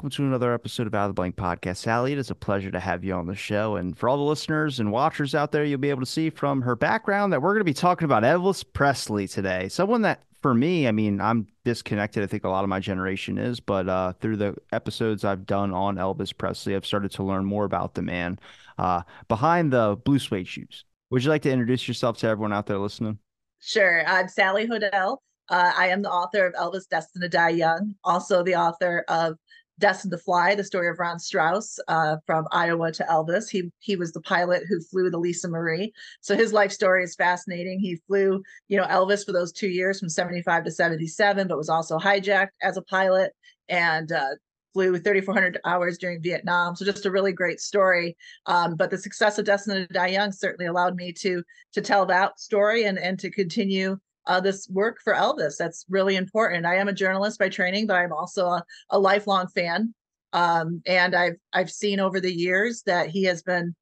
Welcome to another episode of Out of the Blank Podcast. Sally, it is a pleasure to have you on the show. And for all the listeners and watchers out there, you'll be able to see from her background that we're going to be talking about Elvis Presley today. Someone that, for me, I mean, I'm disconnected. I think a lot of my generation is, but uh, through the episodes I've done on Elvis Presley, I've started to learn more about the man uh, behind the blue suede shoes. Would you like to introduce yourself to everyone out there listening? Sure. I'm Sally Hoedel. Uh, I am the author of Elvis Destined to Die Young, also the author of Destined to Fly, the story of Ron Strauss uh, from Iowa to Elvis. He he was the pilot who flew the Lisa Marie. So his life story is fascinating. He flew, you know, Elvis for those two years from 75 to 77, but was also hijacked as a pilot and uh, flew 3,400 hours during Vietnam. So just a really great story. Um, but the success of Destined to Die Young certainly allowed me to to tell that story and and to continue uh, this work for Elvis. That's really important. I am a journalist by training, but I'm also a, a lifelong fan. Um, and I've I've seen over the years that he has been,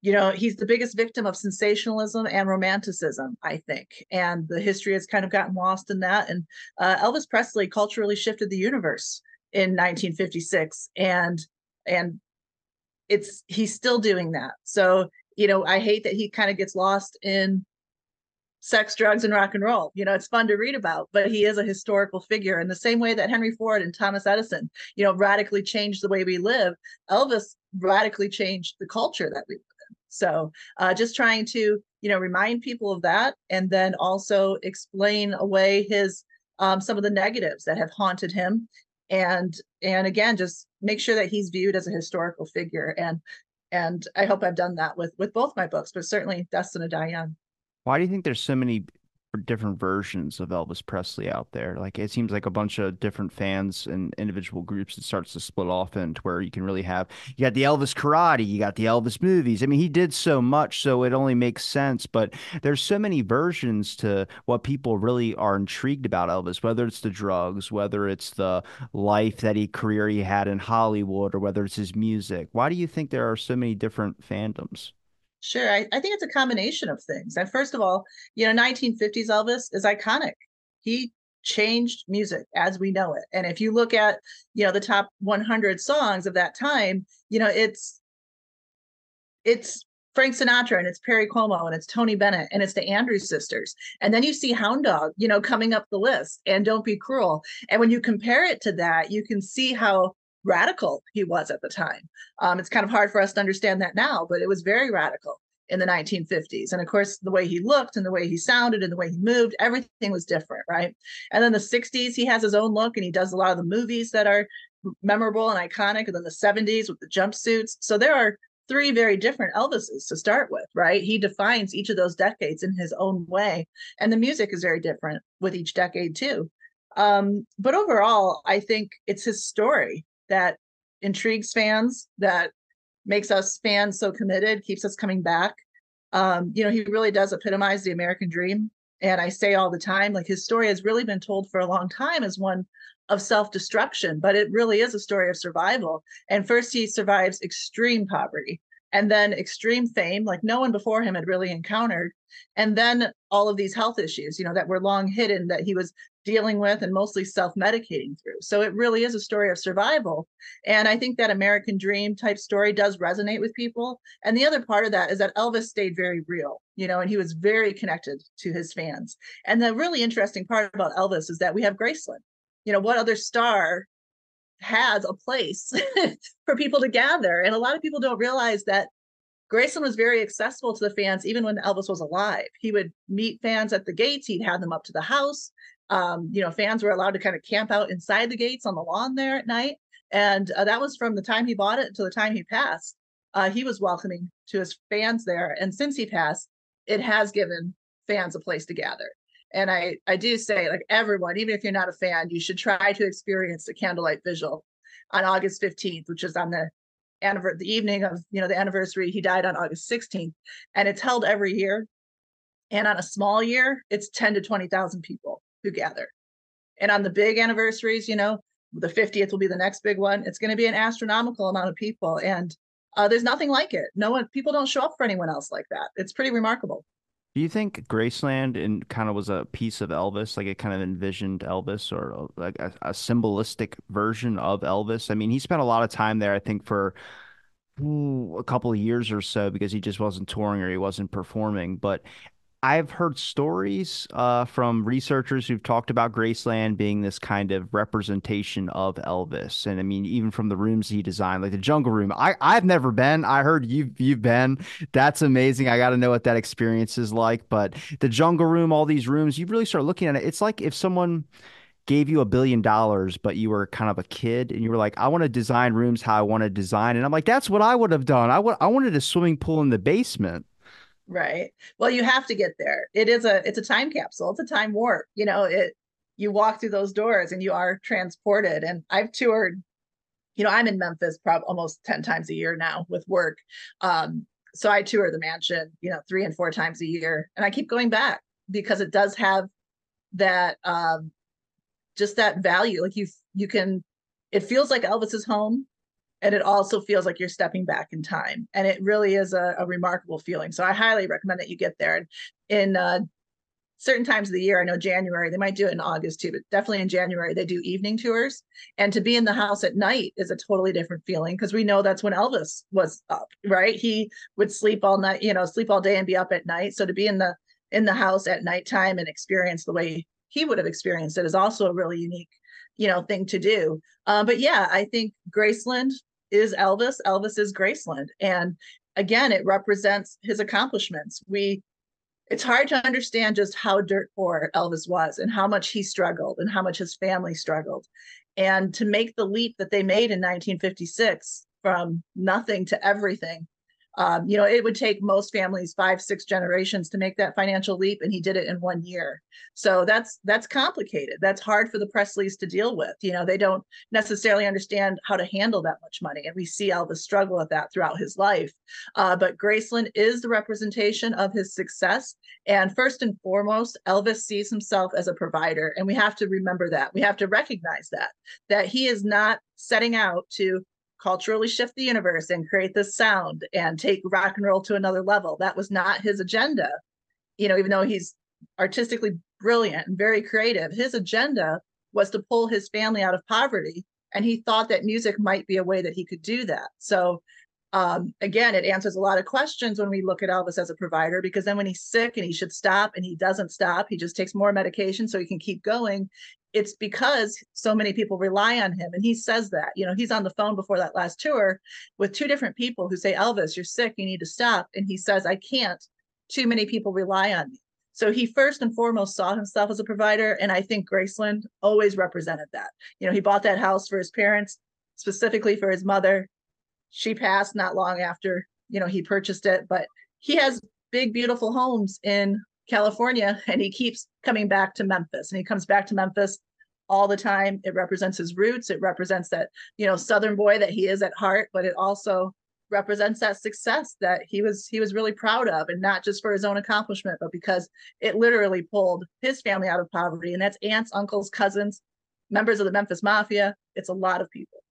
you know, he's the biggest victim of sensationalism and romanticism, I think. And the history has kind of gotten lost in that. And uh, Elvis Presley culturally shifted the universe in 1956, and and it's he's still doing that. So you know, I hate that he kind of gets lost in sex, drugs, and rock and roll. You know, it's fun to read about, but he is a historical figure in the same way that Henry Ford and Thomas Edison, you know, radically changed the way we live. Elvis radically changed the culture that we live in. So uh, just trying to, you know, remind people of that and then also explain away his um, some of the negatives that have haunted him and and again just make sure that he's viewed as a historical figure and and i hope i've done that with with both my books but certainly destined to die young why do you think there's so many different versions of Elvis Presley out there? Like it seems like a bunch of different fans and individual groups that starts to split off into where you can really have you got the Elvis karate, you got the Elvis movies. I mean, he did so much, so it only makes sense. But there's so many versions to what people really are intrigued about Elvis, whether it's the drugs, whether it's the life that he career he had in Hollywood, or whether it's his music. Why do you think there are so many different fandoms? Sure. I, I think it's a combination of things. And first of all, you know, 1950s Elvis is iconic. He changed music as we know it. And if you look at, you know, the top 100 songs of that time, you know, it's it's Frank Sinatra and it's Perry Como and it's Tony Bennett and it's the Andrews sisters. And then you see Hound Dog, you know, coming up the list and Don't Be Cruel. And when you compare it to that, you can see how radical he was at the time. Um, it's kind of hard for us to understand that now, but it was very radical in the 1950s. And of course, the way he looked and the way he sounded and the way he moved, everything was different, right? And then the 60s, he has his own look and he does a lot of the movies that are memorable and iconic. And then the 70s with the jumpsuits. So there are three very different Elvises to start with, right? He defines each of those decades in his own way. And the music is very different with each decade, too. Um, but overall, I think it's his story that intrigues fans, that makes us fans so committed, keeps us coming back. Um, you know, he really does epitomize the American dream. And I say all the time, like his story has really been told for a long time as one of self destruction, but it really is a story of survival. And first, he survives extreme poverty and then extreme fame, like no one before him had really encountered. And then all of these health issues, you know, that were long hidden that he was dealing with and mostly self medicating through. So it really is a story of survival. And I think that American dream type story does resonate with people. And the other part of that is that Elvis stayed very real, you know, and he was very connected to his fans. And the really interesting part about Elvis is that we have Graceland. You know, what other star has a place for people to gather? And a lot of people don't realize that Graceland was very accessible to the fans even when Elvis was alive. He would meet fans at the gates, he'd have them up to the house. Um, you know, fans were allowed to kind of camp out inside the gates on the lawn there at night. And uh, that was from the time he bought it to the time he passed. Uh, he was welcoming to his fans there. And since he passed, it has given fans a place to gather. And I, I do say, like everyone, even if you're not a fan, you should try to experience the candlelight vigil on August 15th, which is on the the evening of you know the anniversary. He died on August 16th, and it's held every year. And on a small year, it's 10 to 20,000 people who gather. And on the big anniversaries, you know, the 50th will be the next big one. It's going to be an astronomical amount of people. And uh, there's nothing like it. No one, people don't show up for anyone else like that. It's pretty remarkable. Do you think Graceland and kind of was a piece of Elvis, like it kind of envisioned Elvis or uh, like a, a symbolistic version of Elvis? I mean, he spent a lot of time there, I think, for ooh, a couple of years or so because he just wasn't touring or he wasn't performing. But I've heard stories uh, from researchers who've talked about Graceland being this kind of representation of Elvis, and I mean, even from the rooms he designed, like the Jungle Room. I I've never been. I heard you've you've been. That's amazing. I got to know what that experience is like. But the Jungle Room, all these rooms, you really start looking at it. It's like if someone gave you a billion dollars, but you were kind of a kid and you were like, I want to design rooms how I want to design. And I'm like, that's what I would have done. I wanted a swimming pool in the basement. Right. Well, you have to get there. It is a it's a time capsule. It's a time warp. You know, it you walk through those doors and you are transported. And I've toured, you know, I'm in Memphis probably almost 10 times a year now with work. Um, so I tour the mansion, you know, three and four times a year. And I keep going back because it does have that um just that value. Like you you can it feels like Elvis's home and it also feels like you're stepping back in time. And it really is a, a remarkable feeling. So i highly recommend that you get there. And in uh, certain times of the year i know january they might do it in august too but definitely in january they do evening tours. And to be in the house at night is a totally different feeling because we know that's when elvis was up right? He would sleep all night you know sleep all day and be up at night. So to be in the in the house at nighttime and experience the way he would have experienced it is also a really unique you know thing to do. Um, but yeah i think graceland is Elvis. Elvis is Graceland. And again, it represents his accomplishments. We it's hard to understand just how dirt poor Elvis was and how much he struggled and how much his family struggled. And to make the leap that they made in 1956 from nothing to everything um, you know, it would take most families five, six generations to make that financial leap, and he did it in one year. So that's that's complicated. That's hard for the Presleys to deal with. You know, they don't necessarily understand how to handle that much money, and we see Elvis struggle at that throughout his life. Uh, but Graceland is the representation of his success, and first and foremost, Elvis sees himself as a provider, and we have to remember that. We have to recognize that that he is not setting out to culturally shift the universe and create this sound and take rock and roll to another level. That was not his agenda. You know, even though he's artistically brilliant and very creative, his agenda was to pull his family out of poverty. And he thought that music might be a way that he could do that. So, um, again, it answers a lot of questions when we look at Elvis as a provider, because then when he's sick and he should stop and he doesn't stop, he just takes more medication so he can keep going it's because so many people rely on him and he says that you know he's on the phone before that last tour with two different people who say elvis you're sick you need to stop and he says i can't too many people rely on me. So he first and foremost saw himself as a provider and i think graceland always represented that you know he bought that house for his parents specifically for his mother she passed not long after you know he purchased it but he has big beautiful homes in California and he keeps coming back to Memphis and he comes back to Memphis all the time. It represents his roots. It represents that, you know, Southern boy that he is at heart, but it also represents that success that he was he was really proud of and not just for his own accomplishment but because it literally pulled his family out of poverty and that's aunts uncles cousins members of the memphis mafia it's a lot of people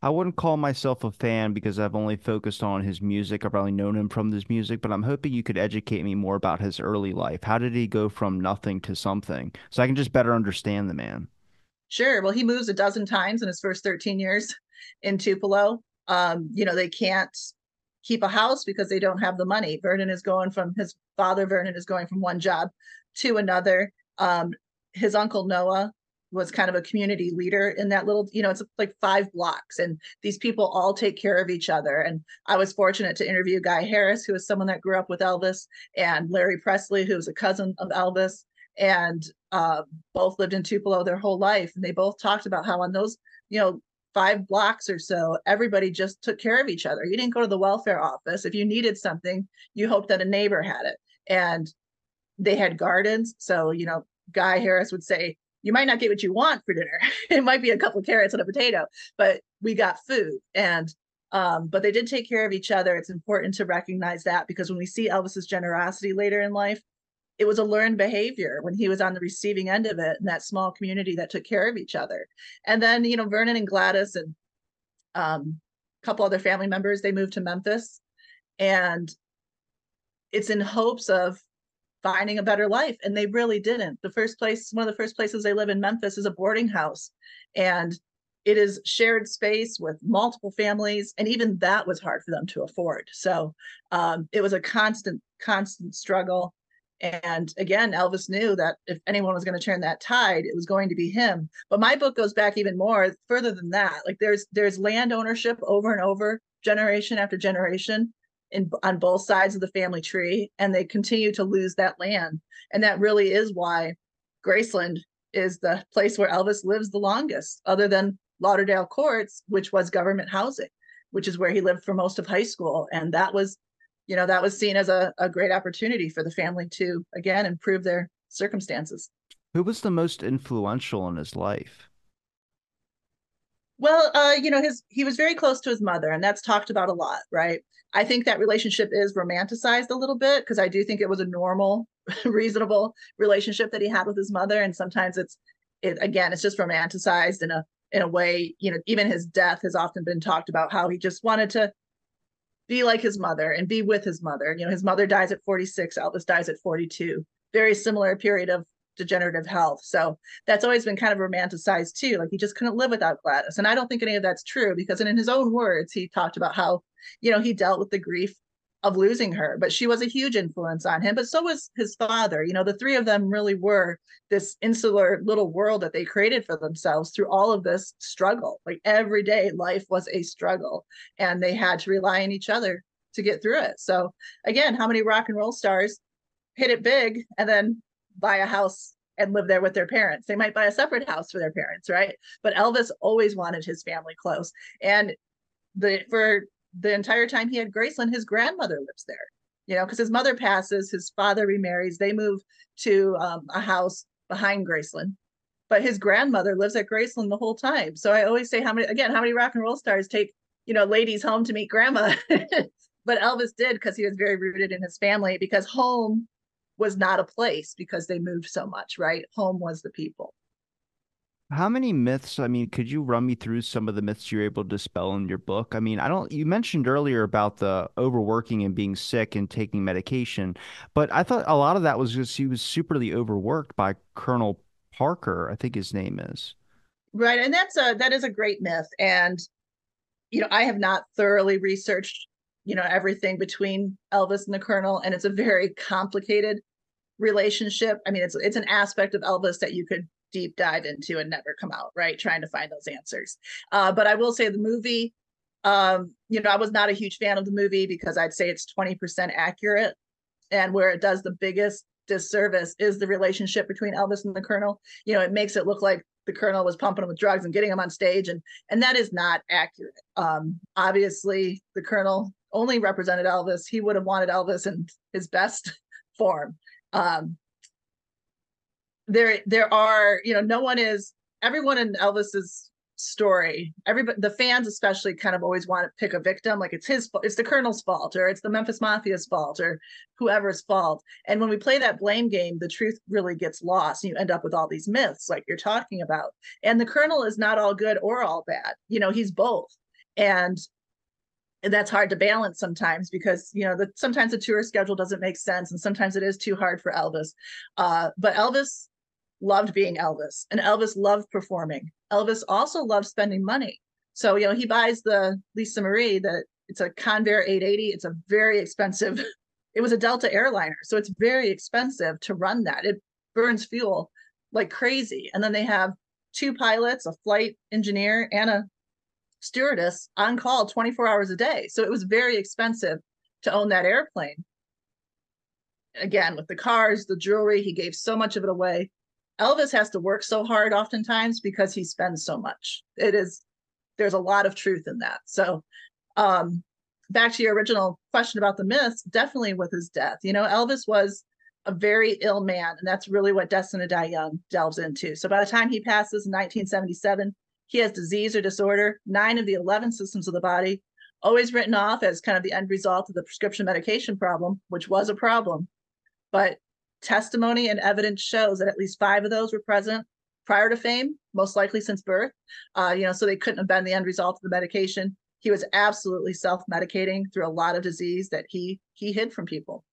I wouldn't call myself a fan because I've only focused on his music. I've probably known him from his music, but I'm hoping you could educate me more about his early life. How did he go from nothing to something so I can just better understand the man? Sure. Well, he moves a dozen times in his first 13 years in Tupelo. Um, you know, they can't keep a house because they don't have the money. Vernon is going from his father, Vernon is going from one job to another. Um, his uncle Noah was kind of a community leader in that little you know it's like five blocks and these people all take care of each other. And i was fortunate to interview guy harris who is someone that grew up with elvis and larry presley who was a cousin of elvis and uh, both lived in tupelo their whole life and they both talked about how on those you know five blocks or so everybody just took care of each other. You didn't go to the welfare office. If you needed something you hoped that a neighbor had it. And they had gardens so you know guy harris would say you might not get what you want for dinner. it might be a couple of carrots and a potato, but we got food. And um, but they did take care of each other. It's important to recognize that because when we see Elvis's generosity later in life, it was a learned behavior when he was on the receiving end of it in that small community that took care of each other. And then, you know, Vernon and Gladys and um, a couple other family members, they moved to Memphis. And it's in hopes of finding a better life and they really didn't. The first place one of the first places they live in memphis is a boarding house and it is shared space with multiple families and even that was hard for them to afford. So um, it was a constant constant struggle. And again elvis knew that if anyone was going to turn that tide it was going to be him. But my book goes back even more further than that. Like there's there's land ownership over and over generation after generation in on both sides of the family tree and they continue to lose that land and that really is why graceland is the place where elvis lives the longest other than Lauderdale Courts, which was government housing, which is where he lived for most of high school. And that was, you know, that was seen as a, a great opportunity for the family to, again, improve their circumstances. Who was the most influential in his life? Well, uh, you know, his he was very close to his mother, and that's talked about a lot, right? I think that relationship is romanticized a little bit because I do think it was a normal, reasonable relationship that he had with his mother, and sometimes it's it again, it's just romanticized in a in a way, you know, even his death has often been talked about how he just wanted to be like his mother and be with his mother. You know, his mother dies at 46, Elvis dies at 42. Very similar period of degenerative health. So that's always been kind of romanticized too. Like he just couldn't live without Gladys. And I don't think any of that's true because in his own words, he talked about how, you know, he dealt with the grief of losing her, but she was a huge influence on him. But so was his father. You know, the three of them really were this insular little world that they created for themselves through all of this struggle. Like every day, life was a struggle, and they had to rely on each other to get through it. So, again, how many rock and roll stars hit it big and then buy a house and live there with their parents? They might buy a separate house for their parents, right? But Elvis always wanted his family close. And the for the entire time he had Graceland, his grandmother lives there. You know, because his mother passes, his father remarries, they move to um, a house behind Graceland, but his grandmother lives at Graceland the whole time. So I always say, how many again, how many rock and roll stars take you know ladies home to meet grandma? but Elvis did because he was very rooted in his family because home was not a place because they moved so much, right? Home was the people. How many myths? I mean, could you run me through some of the myths you're able to dispel in your book? I mean, I don't, you mentioned earlier about the overworking and being sick and taking medication, but I thought a lot of that was just he was superly overworked by Colonel Parker, I think his name is. Right. And that's a, that is a great myth. And, you know, I have not thoroughly researched, you know, everything between Elvis and the Colonel, and it's a very complicated relationship. I mean, it's, it's an aspect of Elvis that you could deep dive into and never come out, right? Trying to find those answers. Uh, but I will say the movie, um, you know, I was not a huge fan of the movie because I'd say it's 20% accurate. And where it does the biggest disservice is the relationship between Elvis and the Colonel. You know, it makes it look like the Colonel was pumping him with drugs and getting him on stage, and and that is not accurate. Um, obviously, the Colonel only represented Elvis. He would have wanted Elvis in his best form. Um, there there are you know no one is everyone in elvis's story everybody the fans especially kind of always want to pick a victim like it's his it's the colonel's fault or it's the memphis mafia's fault or whoever's fault and when we play that blame game the truth really gets lost and you end up with all these myths like you're talking about and the colonel is not all good or all bad you know he's both and and that's hard to balance sometimes because you know the sometimes the tour schedule doesn't make sense and sometimes it is too hard for elvis uh, but elvis loved being Elvis and Elvis loved performing. Elvis also loved spending money. So, you know, he buys the Lisa Marie that it's a Convair 880. It's a very expensive, it was a Delta airliner. So it's very expensive to run that. It burns fuel like crazy. And then they have two pilots, a flight engineer, and a stewardess on call 24 hours a day. So it was very expensive to own that airplane. Again, with the cars, the jewelry, he gave so much of it away. Elvis has to work so hard oftentimes because he spends so much. It is there's a lot of truth in that. So um back to your original question about the myths, definitely with his death. You know, Elvis was a very ill man, and that's really what Destined to Die Young delves into. So by the time he passes in 1977, he has disease or disorder, nine of the 11 systems of the body, always written off as kind of the end result of the prescription medication problem, which was a problem. But testimony and evidence shows that at least five of those were present prior to fame, most likely since birth. Uh, you know, so they couldn't have been the end result of the medication. He was absolutely self-medicating through a lot of disease that he he hid from people.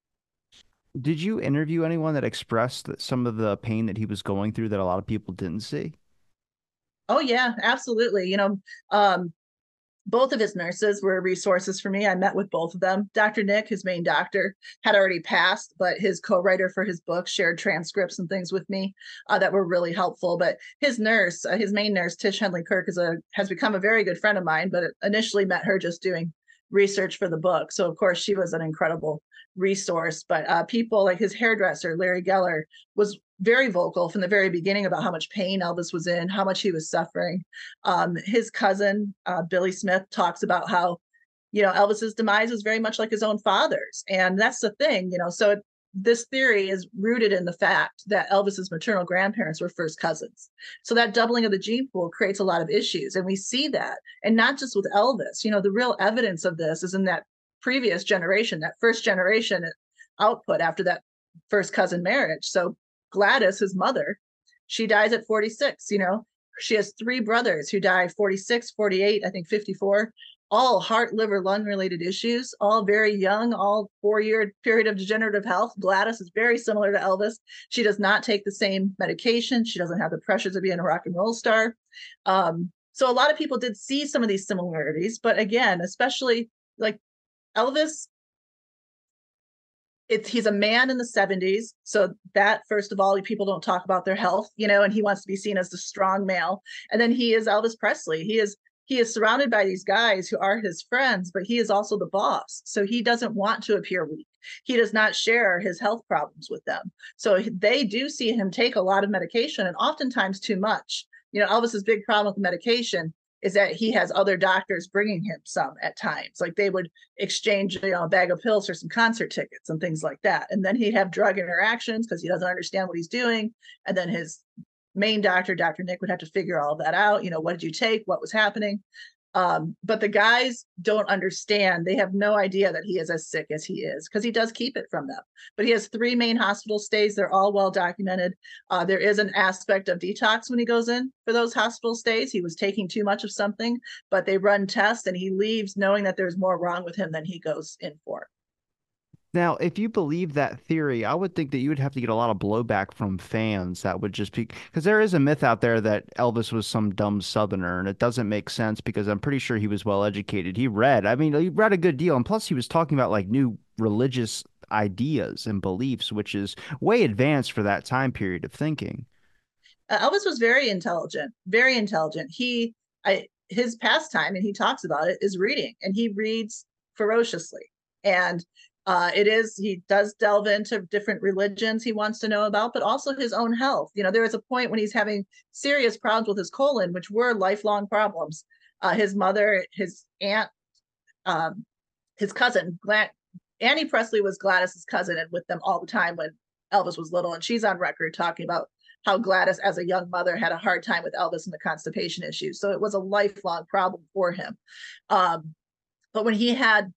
Did you interview anyone that expressed some of the pain that he was going through that a lot of people didn't see? Oh yeah, absolutely. You know, um, both of his nurses were resources for me. I met with both of them. Dr. Nick, his main doctor, had already passed, but his co-writer for his book shared transcripts and things with me uh, that were really helpful. But his nurse, uh, his main nurse, Tish Henley Kirk, is a has become a very good friend of mine. But initially met her just doing research for the book, so of course she was an incredible resource. But uh, people like his hairdresser, Larry Geller, was very vocal from the very beginning about how much pain Elvis was in, how much he was suffering. Um, his cousin, uh, Billy Smith, talks about how, you know, Elvis's demise was very much like his own father's. And that's the thing, you know, so it, this theory is rooted in the fact that Elvis's maternal grandparents were first cousins. So that doubling of the gene pool creates a lot of issues. And we see that. And not just with Elvis, you know, the real evidence of this is in that previous generation, that first generation output after that first cousin marriage. So Gladys, his mother, she dies at 46. You know, she has three brothers who die 46, 48, I think 54, all heart, liver, lung related issues, all very young, all four year period of degenerative health. Gladys is very similar to Elvis. She does not take the same medication. She doesn't have the pressures of being a rock and roll star. Um, so a lot of people did see some of these similarities, but again, especially like Elvis it's he's a man in the 70s so that first of all people don't talk about their health you know and he wants to be seen as the strong male and then he is elvis presley he is he is surrounded by these guys who are his friends but he is also the boss so he doesn't want to appear weak he does not share his health problems with them so they do see him take a lot of medication and oftentimes too much you know elvis's big problem with medication is that he has other doctors bringing him some at times. Like they would exchange, you know, a bag of pills for some concert tickets and things like that. And then he'd have drug interactions because he doesn't understand what he's doing. And then his main doctor, Dr. Nick, would have to figure all that out. You know, what did you take? What was happening? Um, but the guys don't understand. They have no idea that he is as sick as he is because he does keep it from them. But he has three main hospital stays. They're all well documented. Uh, there is an aspect of detox when he goes in for those hospital stays. He was taking too much of something, but they run tests and he leaves knowing that there's more wrong with him than he goes in for. Now, if you believe that theory, I would think that you would have to get a lot of blowback from fans that would just be because there is a myth out there that Elvis was some dumb southerner and it doesn't make sense because I'm pretty sure he was well educated. He read, I mean, he read a good deal and plus he was talking about like new religious ideas and beliefs, which is way advanced for that time period of thinking. Uh, Elvis was very intelligent, very intelligent. He I his pastime and he talks about it is reading and he reads ferociously. And uh, it is he does delve into different religions he wants to know about but also his own health. You know there is a point when he's having serious problems with his colon which were lifelong problems. Uh, his mother his aunt um, his cousin Glad- annie presley was gladys's cousin and with them all the time when elvis was little and she's on record talking about how gladys as a young mother had a hard time with elvis and the constipation issues. So it was a lifelong problem for him. Um, but when he had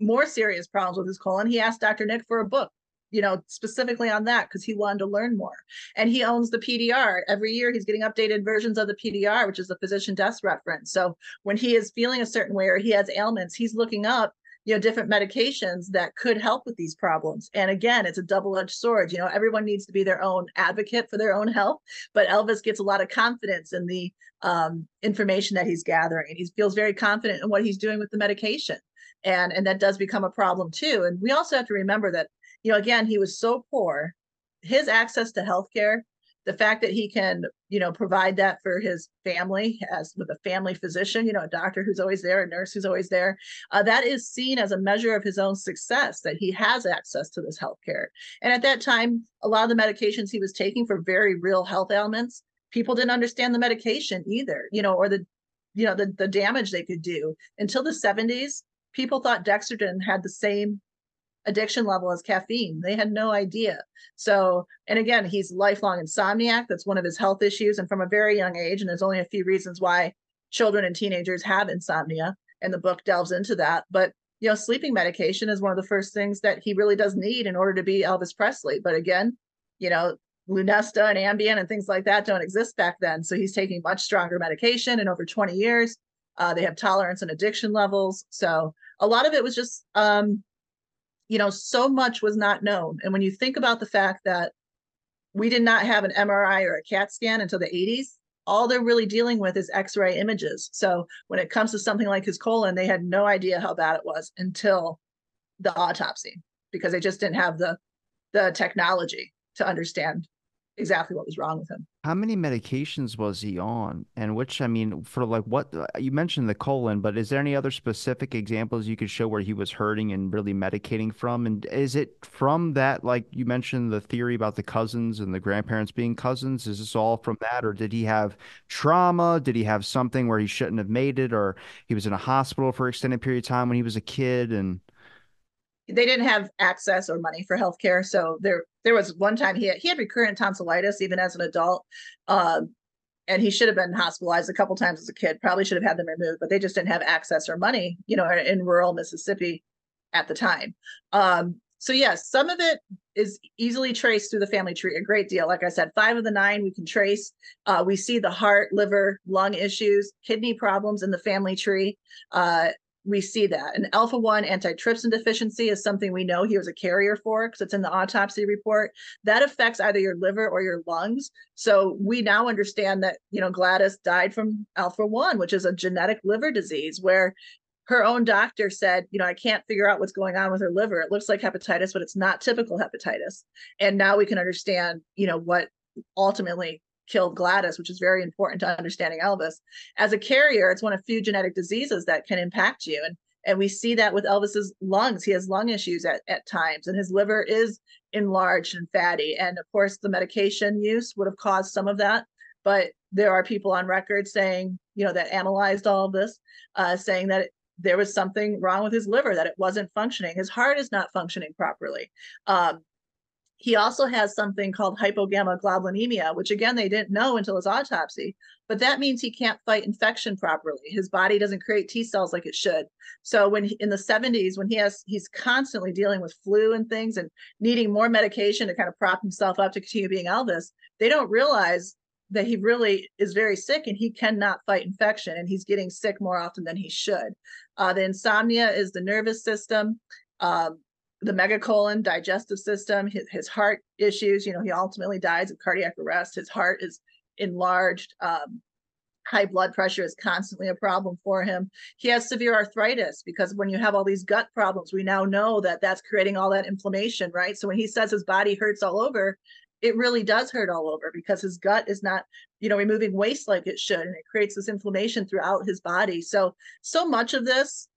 more serious problems with his colon, he asked Dr. Nick for a book, you know, specifically on that because he wanted to learn more. And he owns the PDR. Every year he's getting updated versions of the PDR, which is the physician desk reference. So when he is feeling a certain way or he has ailments, he's looking up you know different medications that could help with these problems and again it's a double-edged sword you know everyone needs to be their own advocate for their own health but elvis gets a lot of confidence in the um, information that he's gathering and he feels very confident in what he's doing with the medication and and that does become a problem too. And we also have to remember that you know again he was so poor his access to healthcare the fact that he can you know provide that for his family as with a family physician you know a doctor who's always there a nurse who's always there uh, that is seen as a measure of his own success that he has access to this health care and at that time a lot of the medications he was taking for very real health ailments people didn't understand the medication either you know or the you know the, the damage they could do. Until the 70s people thought Dexedrine had the same addiction level as caffeine. They had no idea. So, and again, he's lifelong insomniac. That's one of his health issues, and from a very young age. And there's only a few reasons why children and teenagers have insomnia, and the book delves into that. But you know, sleeping medication is one of the first things that he really does need in order to be Elvis Presley. But again, you know, Lunesta and Ambien and things like that don't exist back then. So he's taking much stronger medication, and over 20 years, uh, they have tolerance and addiction levels. So a lot of it was just, um, you know, so much was not known. And when you think about the fact that we did not have an MRI or a CAT scan until the 80s, all they're really dealing with is x-ray images. So when it comes to something like his colon, they had no idea how bad it was until the autopsy because they just didn't have the the technology to understand exactly what was wrong with him. How many medications was he on? And which, I mean, for like what uh, you mentioned the colon, but is there any other specific examples you could show where he was hurting and really medicating from? And is it from that, like you mentioned the theory about the cousins and the grandparents being cousins? Is this all from that? Or did he have trauma? Did he have something where he shouldn't have made it? Or he was in a hospital for extended period of time when he was a kid? And they didn't have access or money for healthcare. So there there was one time he had, he had recurrent tonsillitis even as an adult. Um, and he should have been hospitalized a couple times as a kid. Probably should have had them removed, but they just didn't have access or money, you know, in rural Mississippi at the time. Um, so yes, some of it is easily traced through the family tree a great deal. Like I said, five of the nine we can trace. Uh, we see the heart, liver, lung issues, kidney problems in the family tree. Uh, we see that. An alpha 1 antitrypsin deficiency is something we know he was a carrier for because it's in the autopsy report. That affects either your liver or your lungs. So we now understand that, you know, Gladys died from alpha 1, which is a genetic liver disease where her own doctor said, you know, I can't figure out what's going on with her liver. It looks like hepatitis, but it's not typical hepatitis. And now we can understand, you know, what ultimately killed Gladys, which is very important to understanding Elvis. As a carrier, it's one of few genetic diseases that can impact you. And and we see that with Elvis's lungs. He has lung issues at, at times, and his liver is enlarged and fatty. And of course, the medication use would have caused some of that. But there are people on record saying, you know, that analyzed all of this, uh, saying that it, there was something wrong with his liver, that it wasn't functioning. His heart is not functioning properly. Um, he also has something called hypogammaglobulinemia, which again they didn't know until his autopsy. But that means he can't fight infection properly. His body doesn't create T cells like it should. So when he, in the 70s, when he has he's constantly dealing with flu and things and needing more medication to kind of prop himself up to continue being Elvis, they don't realize that he really is very sick and he cannot fight infection and he's getting sick more often than he should. Uh, the insomnia is the nervous system. Um, the megacolon digestive system his, his heart issues you know he ultimately dies of cardiac arrest. His heart is enlarged um, high blood pressure is constantly a problem for him. He has severe arthritis because when you have all these gut problems we now know that that's creating all that inflammation right? So when he says his body hurts all over it really does hurt all over because his gut is not you know removing waste like it should and it creates this inflammation throughout his body. So so much of this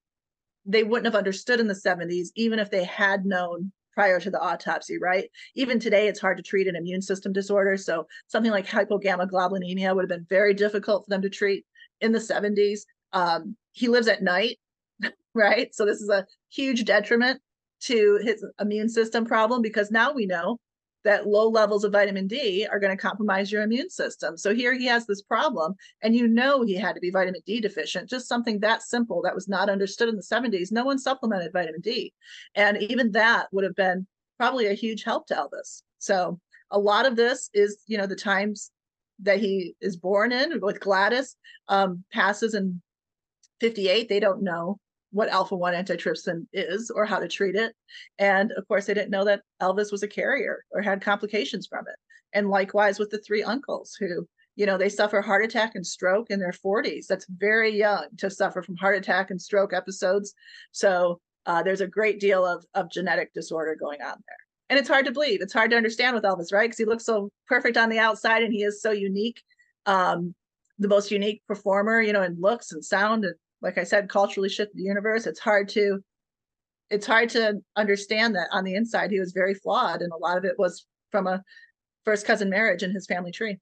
they wouldn't have understood in the 70s, even if they had known prior to the autopsy, right? Even today, it's hard to treat an immune system disorder. So something like hypogammaglobulinemia would have been very difficult for them to treat in the 70s. Um, he lives at night, right? So this is a huge detriment to his immune system problem because now we know that low levels of vitamin D are going to compromise your immune system. So here he has this problem, and you know he had to be vitamin D deficient, just something that simple that was not understood in the 70s. No one supplemented vitamin D. And even that would have been probably a huge help to Elvis. So a lot of this is, you know, the times that he is born in with Gladys um, passes in 58. They don't know what alpha 1 antitrypsin is or how to treat it. And of course, they didn't know that Elvis was a carrier or had complications from it. And likewise with the three uncles who, you know, they suffer heart attack and stroke in their 40s. That's very young to suffer from heart attack and stroke episodes. So uh, there's a great deal of, of genetic disorder going on there. And it's hard to believe. It's hard to understand with Elvis, right? Because he looks so perfect on the outside and he is so unique. Um, the most unique performer, you know, in looks and sound and like I said, culturally shifted the universe. It's hard to it's hard to understand that on the inside he was very flawed and a lot of it was from a first cousin marriage in his family tree.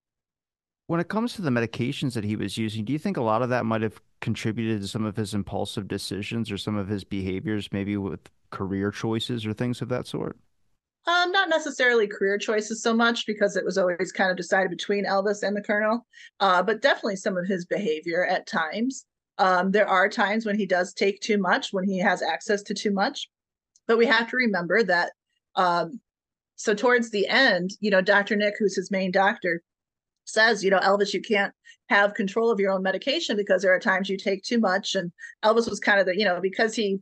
When it comes to the medications that he was using, do you think a lot of that might have contributed to some of his impulsive decisions or some of his behaviors, maybe with career choices or things of that sort? Um, not necessarily career choices so much because it was always kind of decided between Elvis and the Colonel, uh, but definitely some of his behavior at times. Um, there are times when he does take too much, when he has access to too much, but we have to remember that. Um, so towards the end, you know, Dr. Nick, who's his main doctor, says, you know, Elvis, you can't have control of your own medication because there are times you take too much. And Elvis was kind of the, you know, because he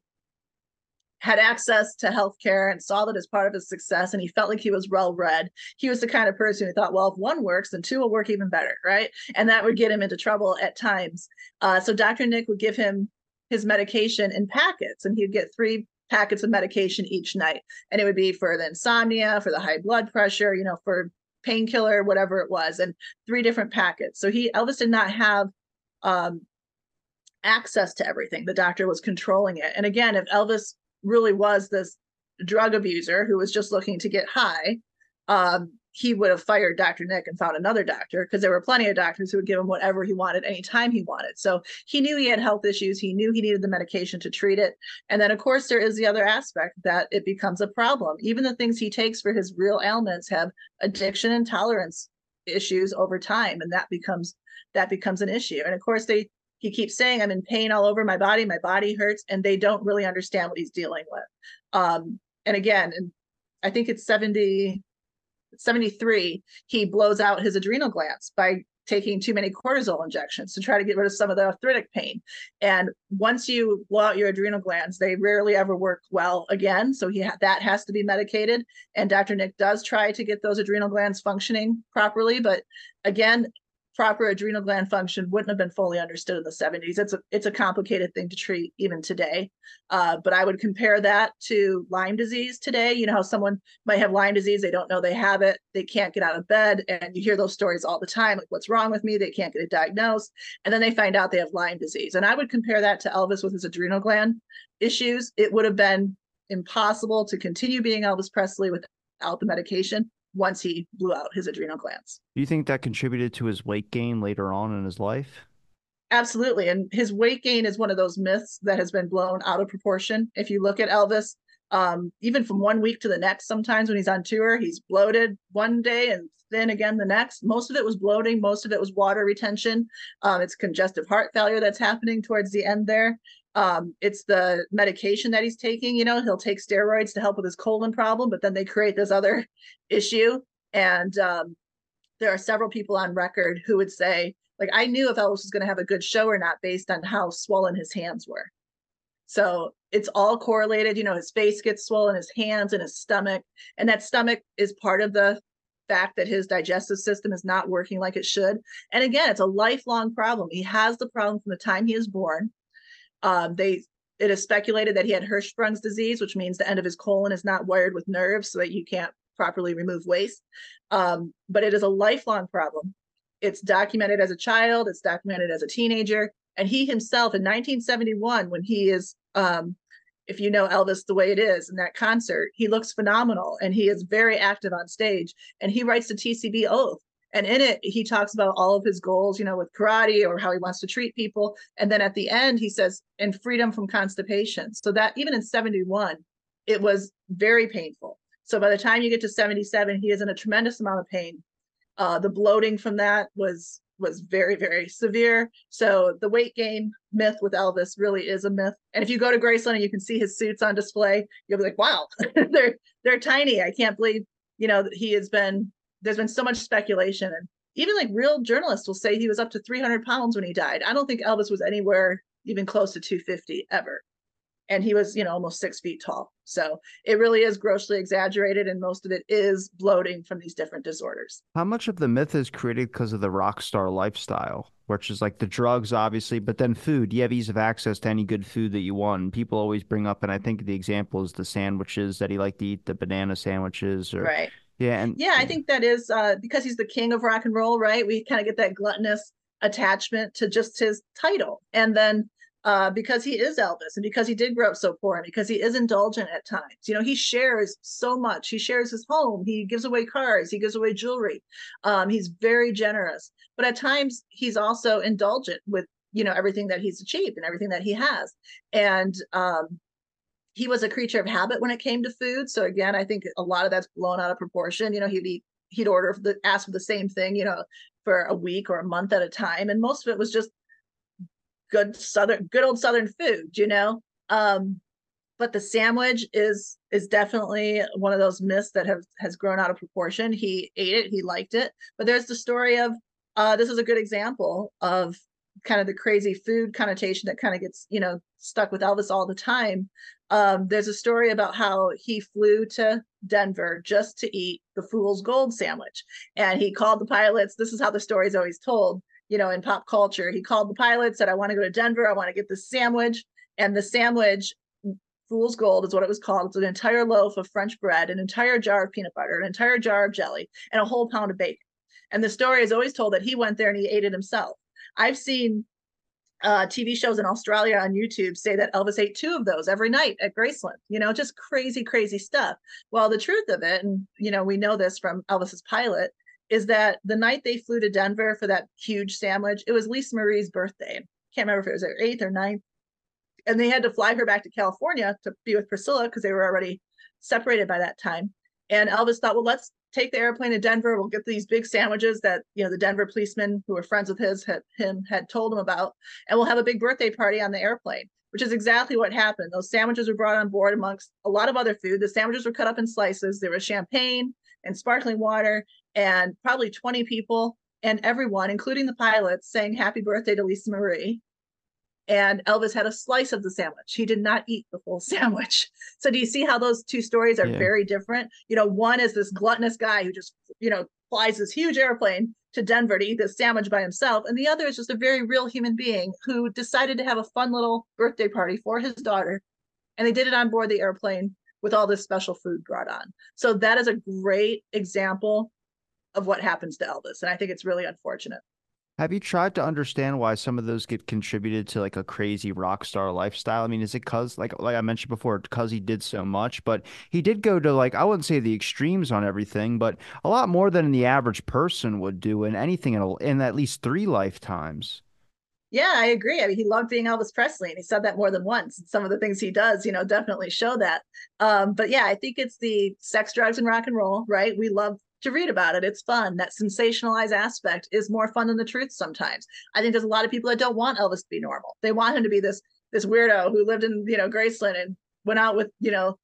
had access to healthcare and saw that as part of his success and he felt like he was well read. He was the kind of person who thought well if one works then two will work even better right? And that would get him into trouble at times. Uh, so dr nick would give him his medication in packets and he'd get three packets of medication each night. And it would be for the insomnia for the high blood pressure you know for painkiller whatever it was and three different packets. So he elvis did not have um, access to everything. The doctor was controlling it. And again if elvis really was this drug abuser who was just looking to get high, um, he would have fired Dr. Nick and found another doctor because there were plenty of doctors who would give him whatever he wanted anytime he wanted. So he knew he had health issues. He knew he needed the medication to treat it. And then, of course, there is the other aspect that it becomes a problem. Even the things he takes for his real ailments have addiction and tolerance issues over time. And that becomes that becomes an issue. And of course, they he keeps saying i'm in pain all over my body my body hurts and they don't really understand what he's dealing with. Um and again and i think it's 70 73 he blows out his adrenal glands by taking too many cortisol injections to try to get rid of some of the arthritic pain. And once you blow out your adrenal glands they rarely ever work well again so he ha- that has to be medicated. And dr nick does try to get those adrenal glands functioning properly but again proper adrenal gland function wouldn't have been fully understood in the 70s. It's a it's a complicated thing to treat even today. Uh, but I would compare that to Lyme disease today. You know how someone might have Lyme disease, they don't know they have it, they can't get out of bed, and you hear those stories all the time. Like, what's wrong with me? They can't get it diagnosed, and then they find out they have Lyme disease. And I would compare that to Elvis with his adrenal gland issues. It would have been impossible to continue being Elvis Presley without the medication once he blew out his adrenal glands. Do you think that contributed to his weight gain later on in his life? Absolutely. And his weight gain is one of those myths that has been blown out of proportion. If you look at Elvis, um, even from one week to the next, sometimes when he's on tour, he's bloated one day and thin again the next. Most of it was bloating, most of it was water retention. Um, it's congestive heart failure that's happening towards the end there um, it's the medication that he's taking. You know, he'll take steroids to help with his colon problem, but then they create this other issue. And um, there are several people on record who would say, like, I knew if Elvis was going to have a good show or not based on how swollen his hands were. So it's all correlated. You know, his face gets swollen, his hands and his stomach. And that stomach is part of the fact that his digestive system is not working like it should. And again, it's a lifelong problem. He has the problem from the time he is born. Um, they it is speculated that he had Hirschsprung's disease, which means the end of his colon is not wired with nerves, so that you can't properly remove waste. Um, but it is a lifelong problem. It's documented as a child. It's documented as a teenager. And he himself in 1971, when he is, um, if you know Elvis the way it is in that concert, he looks phenomenal and he is very active on stage. And he writes the TCB oath and in it, he talks about all of his goals, you know, with karate or how he wants to treat people. And then at the end, he says, and freedom from constipation. So that even in 71, it was very painful. So by the time you get to 77, he is in a tremendous amount of pain. Uh, the bloating from that was was very very severe. So the weight gain myth with Elvis really is a myth. And if you go to Graceland and you can see his suits on display, you'll be like, wow, they're they're tiny. I can't believe you know he has been there's been so much speculation. And even like real journalists will say he was up to 300 pounds when he died. I don't think elvis was anywhere even close to 250 ever. And he was you know almost six feet tall. So it really is grossly exaggerated and most of it is bloating from these different disorders. How much of the myth is created because of the rock star lifestyle which is like the drugs obviously but then food. You have ease of access to any good food that you want people always bring up and i think the example is the sandwiches that he liked to eat the banana sandwiches or right yeah, and yeah, I think that is uh, because he's the king of rock and roll, right? We kind of get that gluttonous attachment to just his title, and then uh, because he is Elvis, and because he did grow up so poor, and because he is indulgent at times, you know, he shares so much. He shares his home. He gives away cars. He gives away jewelry. Um, he's very generous, but at times he's also indulgent with you know everything that he's achieved and everything that he has, and um, he was a creature of habit when it came to food. So again, I think a lot of that's blown out of proportion. You know, he'd eat, he'd order the ask for the same thing, you know, for a week or a month at a time, and most of it was just good southern, good old southern food. You know, um, but the sandwich is is definitely one of those myths that have has grown out of proportion. He ate it, he liked it, but there's the story of uh, this is a good example of kind of the crazy food connotation that kind of gets you know stuck with Elvis all the time. Um, there's a story about how he flew to Denver just to eat the Fool's Gold sandwich, and he called the pilots. This is how the story is always told, you know, in pop culture. He called the pilots, said, "I want to go to Denver. I want to get this sandwich." And the sandwich Fool's Gold is what it was called. It's an entire loaf of French bread, an entire jar of peanut butter, an entire jar of jelly, and a whole pound of bacon. And the story is always told that he went there and he ate it himself. I've seen uh, TV shows in Australia on YouTube say that Elvis ate two of those every night at Graceland. You know, just crazy, crazy stuff. Well, the truth of it, and you know, we know this from Elvis's pilot, is that the night they flew to Denver for that huge sandwich, it was Lisa Marie's birthday. Can't remember if it was her eighth or ninth and they had to fly her back to California to be with Priscilla because they were already separated by that time. And Elvis thought, well, let's take the airplane to Denver. We'll get these big sandwiches that you know the Denver policemen who were friends with his had him had told him about, and we'll have a big birthday party on the airplane. Which is exactly what happened. Those sandwiches were brought on board amongst a lot of other food. The sandwiches were cut up in slices. There was champagne and sparkling water, and probably 20 people and everyone, including the pilots, saying happy birthday to Lisa Marie and Elvis had a slice of the sandwich. He did not eat the full sandwich. So do you see how those two stories are yeah. very different? You know, one is this gluttonous guy who just, you know, flies this huge airplane to Denver to eat this sandwich by himself. And the other is just a very real human being who decided to have a fun little birthday party for his daughter. And they did it on board the airplane with all this special food brought on. So that is a great example of what happens to Elvis. And I think it's really unfortunate. Have you tried to understand why some of those get contributed to like a crazy rock star lifestyle? I mean, is it cause like like I mentioned before, because he did so much, but he did go to like I wouldn't say the extremes on everything, but a lot more than the average person would do in anything in, a, in at least three lifetimes. Yeah, I agree. I mean, he loved being Elvis Presley, and he said that more than once. some of the things he does, you know, definitely show that. Um, but yeah, I think it's the sex, drugs, and rock and roll, right? We love to read about it. It's fun. That sensationalized aspect is more fun than the truth sometimes. I think there's a lot of people that don't want Elvis to be normal. They want him to be this this weirdo who lived in, you know, Graceland and went out with, you know,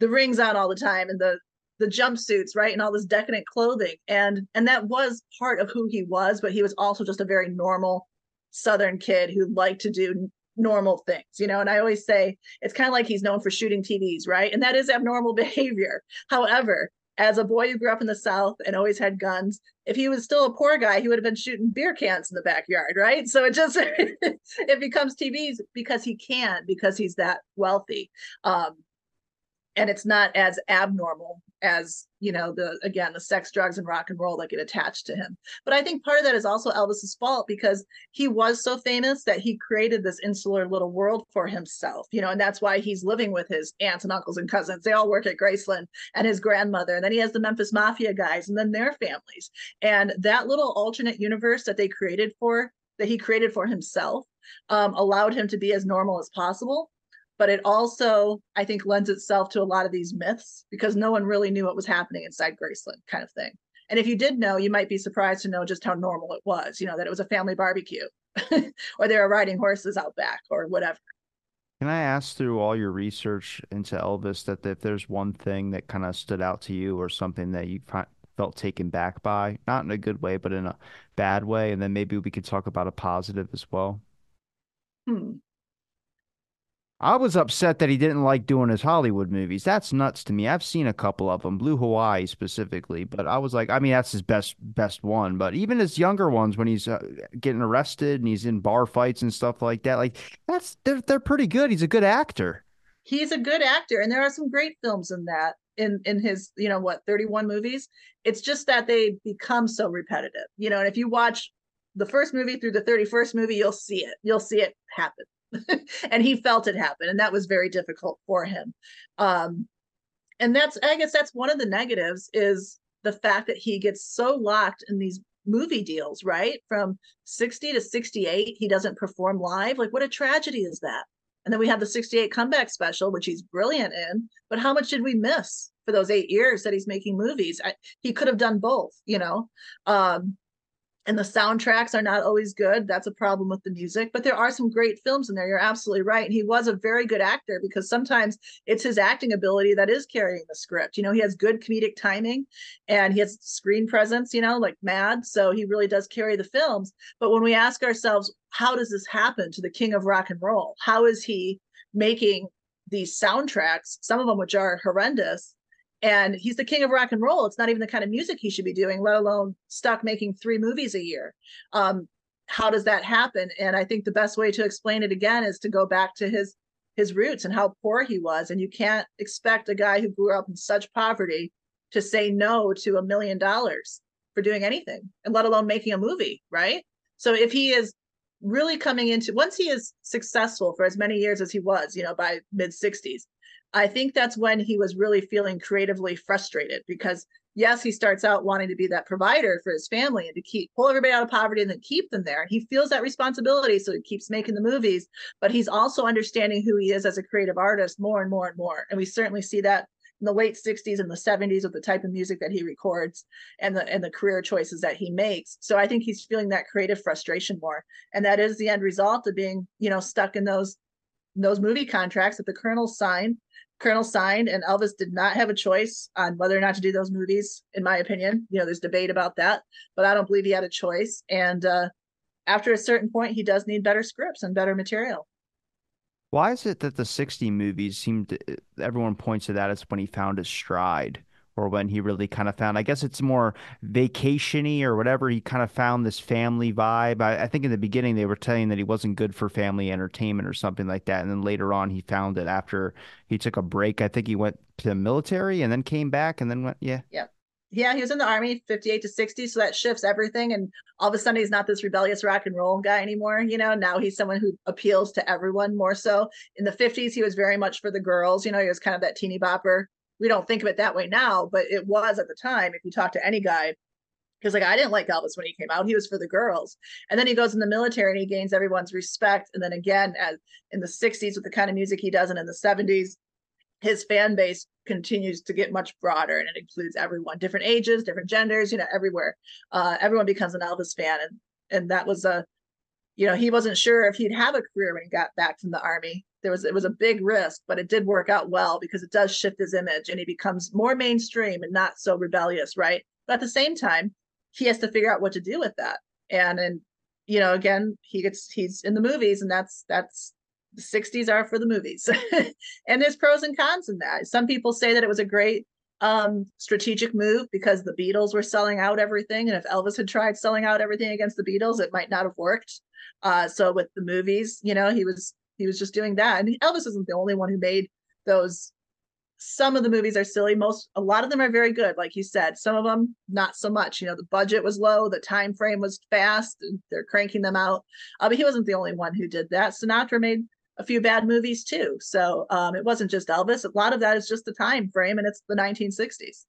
the rings on all the time and the the jumpsuits, right? And all this decadent clothing. And and that was part of who he was, but he was also just a very normal southern kid who liked to do normal things, you know. And I always say it's kind of like he's known for shooting TVs, right? And that is abnormal behavior. However, as a boy who grew up in the South and always had guns, if he was still a poor guy, he would have been shooting beer cans in the backyard, right? So it just it becomes TVs because he can, because he's that wealthy. Um, and it's not as abnormal as you know the again the sex drugs and rock and roll that get attached to him. But i think part of that is also elvis's fault because he was so famous that he created this insular little world for himself you know and that's why he's living with his aunts and uncles and cousins. They all work at graceland and his grandmother and then he has the memphis mafia guys and then their families. And that little alternate universe that they created for that he created for himself um, allowed him to be as normal as possible but it also i think lends itself to a lot of these myths because no one really knew what was happening inside graceland kind of thing. And if you did know you might be surprised to know just how normal it was you know that it was a family barbecue or they were riding horses out back or whatever. Can i ask through all your research into elvis that if there's one thing that kind of stood out to you or something that you felt taken back by not in a good way but in a bad way and then maybe we could talk about a positive as well? Hmm I was upset that he didn't like doing his Hollywood movies. That's nuts to me. I've seen a couple of them, Blue Hawaii specifically, but I was like, I mean, that's his best best one. But even his younger ones, when he's uh, getting arrested and he's in bar fights and stuff like that, like that's they're they're pretty good. He's a good actor. He's a good actor, and there are some great films in that in in his you know what 31 movies. It's just that they become so repetitive, you know. And if you watch the first movie through the 31st movie, you'll see it. You'll see it happen and he felt it happen and that was very difficult for him. Um, and that's i guess that's one of the negatives is the fact that he gets so locked in these movie deals right? From 60 to 68 he doesn't perform live. Like what a tragedy is that? And then we have the 68 comeback special which he's brilliant in but how much did we miss for those eight years that he's making movies? I, he could have done both you know? Um, and the soundtracks are not always good. That's a problem with the music, but there are some great films in there. You're absolutely right. And he was a very good actor because sometimes it's his acting ability that is carrying the script. You know, he has good comedic timing and he has screen presence, you know, like mad. So he really does carry the films. But when we ask ourselves, how does this happen to the king of rock and roll? How is he making these soundtracks, some of them which are horrendous, and he's the king of rock and roll. It's not even the kind of music he should be doing, let alone stuck making three movies a year. Um, how does that happen? And I think the best way to explain it again is to go back to his his roots and how poor he was. And you can't expect a guy who grew up in such poverty to say no to a million dollars for doing anything, and let alone making a movie, right? So if he is really coming into once he is successful for as many years as he was, you know, by mid 60s, I think that's when he was really feeling creatively frustrated because yes, he starts out wanting to be that provider for his family and to keep pull everybody out of poverty and then keep them there. He feels that responsibility, so he keeps making the movies, but he's also understanding who he is as a creative artist more and more and more. And we certainly see that in the late 60s and the 70s with the type of music that he records and the and the career choices that he makes. So I think he's feeling that creative frustration more. And that is the end result of being, you know, stuck in those those movie contracts that the colonel signed Colonel signed, and Elvis did not have a choice on whether or not to do those movies. In my opinion, you know, there's debate about that, but I don't believe he had a choice. And uh, after a certain point, he does need better scripts and better material. Why is it that the 60 movies seem everyone points to that as when he found his stride? Or when he really kind of found, I guess it's more vacationy or whatever. He kind of found this family vibe. I, I, think in the beginning they were telling that he wasn't good for family entertainment or something like that. And then later on he found it after he took a break. I think he went to the military and then came back and then went, yeah. Yeah. Yeah, he was in the army 58 to 60. So that shifts everything. And all of a sudden, he's not this rebellious rock and roll guy anymore. You know, now he's someone who appeals to everyone more so. In the 50s, he was very much for the girls. You know, he was kind of that teeny bopper we don't think of it that way now, but it was at the time. If you talk to any guy, because like I didn't like Elvis when he came out. He was for the girls. And then he goes in the military and he gains everyone's respect. And then again, as in the 60s with the kind of music he does, and in the 70s, his fan base continues to get much broader and it includes everyone, different ages, different genders, you know, everywhere. Uh, everyone becomes an Elvis fan. And and that was a, you know, he wasn't sure if he'd have a career when he got back from the army there was it was a big risk, but it did work out well because it does shift his image and he becomes more mainstream and not so rebellious, right? But at the same time, he has to figure out what to do with that. And and you know, again, he gets he's in the movies, and that's that's the 60s are for the movies. and there's pros and cons in that. Some people say that it was a great um strategic move because the Beatles were selling out everything. And if Elvis had tried selling out everything against the Beatles, it might not have worked. Uh, so with the movies, you know, he was he was just doing that. And Elvis isn't the only one who made those. Some of the movies are silly. Most, a lot of them are very good, like you said. Some of them not so much. You know, the budget was low, the time frame was fast. They're cranking them out. Uh, but he wasn't the only one who did that. Sinatra made a few bad movies too. So um, it wasn't just Elvis. A lot of that is just the time frame, and it's the 1960s.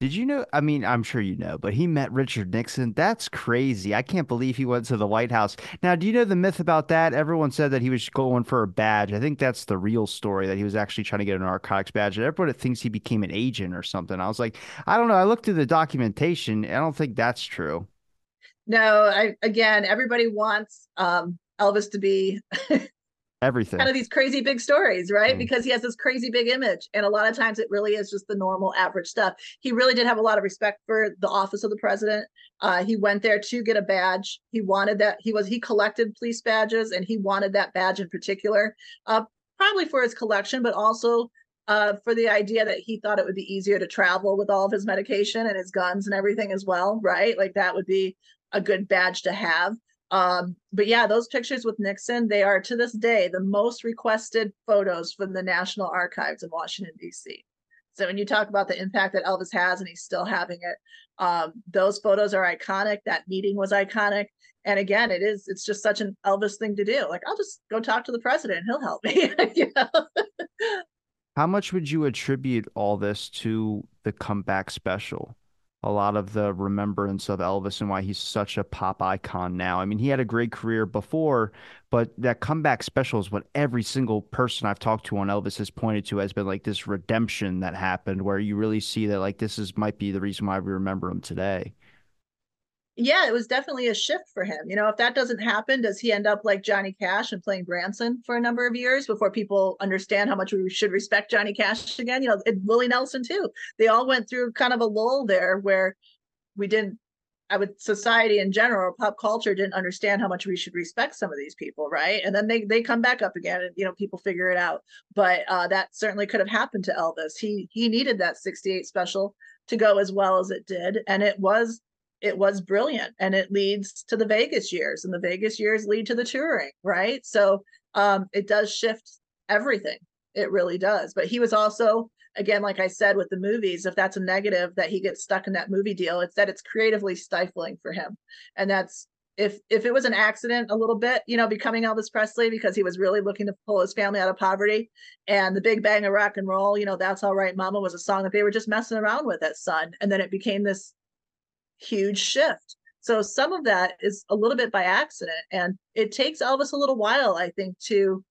Did you know? I mean, I'm sure you know, but he met Richard Nixon. That's crazy. I can't believe he went to the White House. Now, do you know the myth about that? Everyone said that he was going for a badge. I think that's the real story that he was actually trying to get an narcotics badge. And everybody thinks he became an agent or something. I was like, I don't know. I looked through the documentation. I don't think that's true. No, I again, everybody wants um, Elvis to be everything. Kind of these crazy big stories right? Mm. because he has this crazy big image and a lot of times it really is just the normal average stuff. He really did have a lot of respect for the office of the president. Uh, he went there to get a badge. He wanted that he was he collected police badges and he wanted that badge in particular uh, probably for his collection but also uh, for the idea that he thought it would be easier to travel with all of his medication and his guns and everything as well right? Like that would be a good badge to have um, but yeah, those pictures with Nixon, they are to this day the most requested photos from the National Archives in Washington, D.C. So when you talk about the impact that Elvis has and he's still having it, um, those photos are iconic. That meeting was iconic. And again, it is, it's just such an Elvis thing to do. Like, I'll just go talk to the president, he'll help me. you know? How much would you attribute all this to the comeback special? A lot of the remembrance of Elvis and why he's such a pop icon now. I mean, he had a great career before, but that comeback special is what every single person I've talked to on Elvis has pointed to as been like this redemption that happened where you really see that like this is might be the reason why we remember him today. Yeah, it was definitely a shift for him. You know, if that doesn't happen, does he end up like Johnny Cash and playing Branson for a number of years before people understand how much we should respect Johnny Cash again? You know, Willie Nelson too. They all went through kind of a lull there where we didn't I would society in general, pop culture didn't understand how much we should respect some of these people, right? And then they they come back up again, and you know people figure it out. But uh, that certainly could have happened to Elvis. He he needed that '68 special to go as well as it did, and it was it was brilliant, and it leads to the Vegas years, and the Vegas years lead to the touring, right? So um, it does shift everything. It really does. But he was also again, like I said with the movies, if that's a negative that he gets stuck in that movie deal, it's that it's creatively stifling for him. And that's if if it was an accident a little bit, you know, becoming Elvis Presley because he was really looking to pull his family out of poverty and the big bang of rock and roll, you know, that's all right, mama was a song that they were just messing around with at Sun. And then it became this huge shift. So some of that is a little bit by accident. And it takes Elvis a little while, I think, to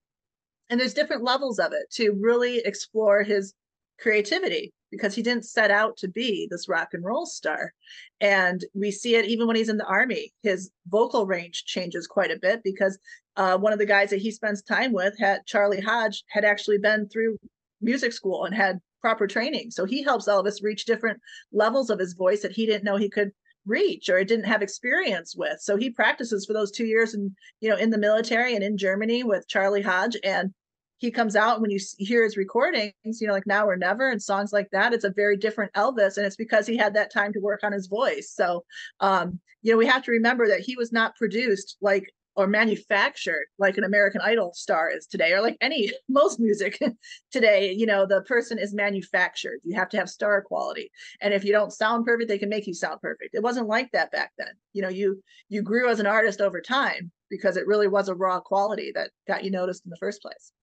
and there's different levels of it to really explore his creativity because he didn't set out to be this rock and roll star. And we see it even when he's in the army. His vocal range changes quite a bit because uh, one of the guys that he spends time with had Charlie Hodge had actually been through music school and had proper training. So he helps Elvis reach different levels of his voice that he didn't know he could reach or didn't have experience with. So he practices for those two years and you know in the military and in Germany with Charlie Hodge and he comes out when you hear his recordings, you know, like now or never and songs like that, it's a very different Elvis. And it's because he had that time to work on his voice. So, um, you know, we have to remember that he was not produced like or manufactured like an American Idol star is today, or like any most music today. You know, the person is manufactured. You have to have star quality, and if you don't sound perfect, they can make you sound perfect. It wasn't like that back then. You know, you you grew as an artist over time because it really was a raw quality that got you noticed in the first place.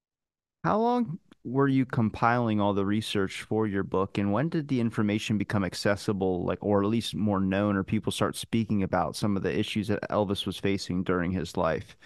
How long were you compiling all the research for your book and when did the information become accessible like or at least more known or people start speaking about some of the issues that Elvis was facing during his life?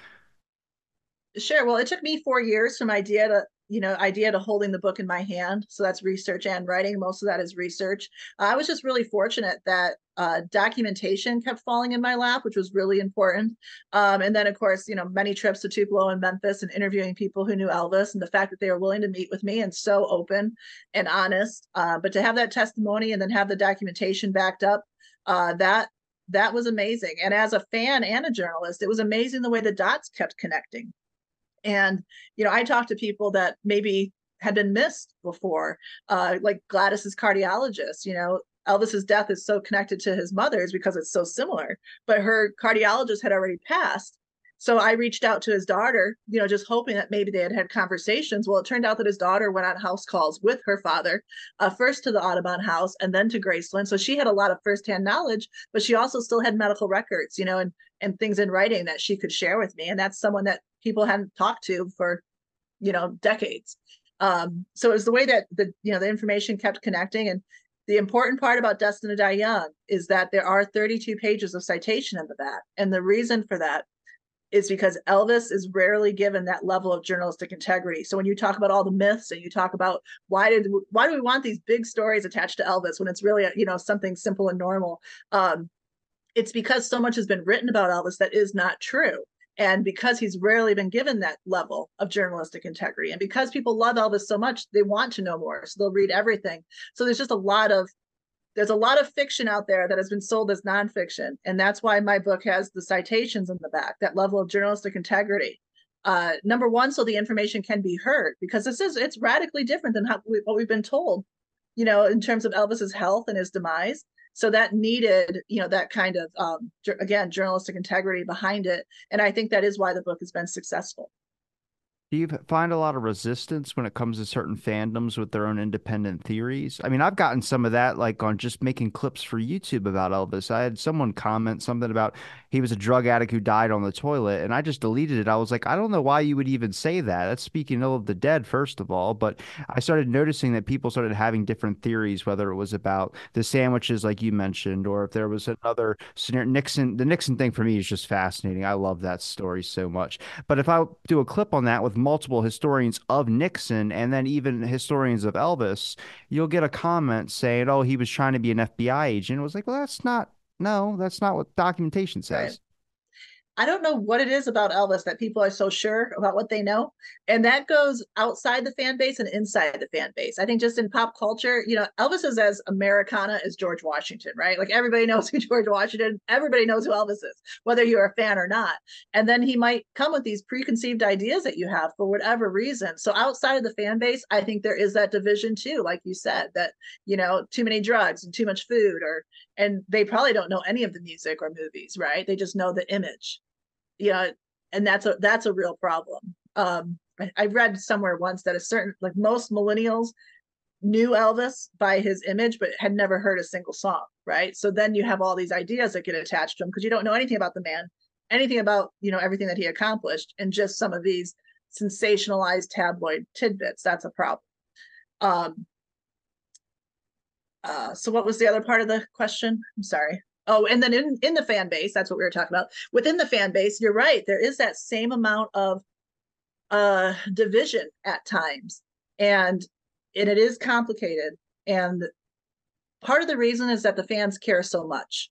Sure. Well, it took me 4 years from idea to you know idea to holding the book in my hand. So that's research and writing. Most of that is research. I was just really fortunate that uh, documentation kept falling in my lap which was really important. Um, and then of course you know many trips to tupelo and memphis and interviewing people who knew elvis and the fact that they were willing to meet with me and so open and honest uh, but to have that testimony and then have the documentation backed up uh, that that was amazing. And as a fan and a journalist it was amazing the way the dots kept connecting and, you know, I talked to people that maybe had been missed before, uh, like Gladys's cardiologist, you know, Elvis's death is so connected to his mother's because it's so similar, but her cardiologist had already passed. So I reached out to his daughter, you know, just hoping that maybe they had had conversations. Well, it turned out that his daughter went on house calls with her father, uh, first to the Audubon House and then to Graceland. So she had a lot of firsthand knowledge, but she also still had medical records, you know, and and things in writing that she could share with me. And that's someone that people hadn't talked to for, you know, decades. Um, so it was the way that the you know the information kept connecting and the important part about Destined to Die Young is that there are 32 pages of citation in the back. And the reason for that is because Elvis is rarely given that level of journalistic integrity. So when you talk about all the myths and you talk about why did why do we want these big stories attached to Elvis when it's really you know something simple and normal, um, it's because so much has been written about Elvis that is not true. And because he's rarely been given that level of journalistic integrity, and because people love Elvis so much, they want to know more. So they'll read everything. So there's just a lot of there's a lot of fiction out there that has been sold as nonfiction. And that's why my book has the citations in the back, that level of journalistic integrity. Uh, number one, so the information can be heard, because this is it's radically different than how we, what we've been told, you know, in terms of Elvis's health and his demise. So that needed, you know, that kind of um, again journalistic integrity behind it, and I think that is why the book has been successful. Do you find a lot of resistance when it comes to certain fandoms with their own independent theories? I mean, I've gotten some of that like on just making clips for YouTube about Elvis. I had someone comment something about he was a drug addict who died on the toilet, and I just deleted it. I was like, I don't know why you would even say that. That's speaking ill of the dead, first of all. But I started noticing that people started having different theories, whether it was about the sandwiches, like you mentioned, or if there was another scenario. Nixon, the Nixon thing for me is just fascinating. I love that story so much. But if I do a clip on that with multiple historians of Nixon and then even historians of Elvis, you'll get a comment saying, "Oh, he was trying to be an FBI agent." It was like, well, that's not No, that's not what documentation says. Right. I don't know what it is about Elvis that people are so sure about what they know. And that goes outside the fan base and inside the fan base. I think just in pop culture, you know, Elvis is as Americana as George Washington, right? Like everybody knows who George Washington, everybody knows who Elvis is, whether you're a fan or not. And then he might come with these preconceived ideas that you have for whatever reason. So outside of the fan base, I think there is that division too, like you said, that, you know, too many drugs and too much food or and they probably don't know any of the music or movies, right? They just know the image you know, and that's a that's a real problem. Um, I, I read somewhere once that a certain like most millennials knew Elvis by his image, but had never heard a single song, right? So then you have all these ideas that get attached to him because you don't know anything about the man, anything about you know everything that he accomplished, and just some of these sensationalized tabloid tidbits. That's a problem. Um, uh, so what was the other part of the question? I'm sorry. Oh, and then in in the fan base, that's what we were talking about. Within the fan base, you're right. There is that same amount of uh division at times, and and it is complicated. And part of the reason is that the fans care so much.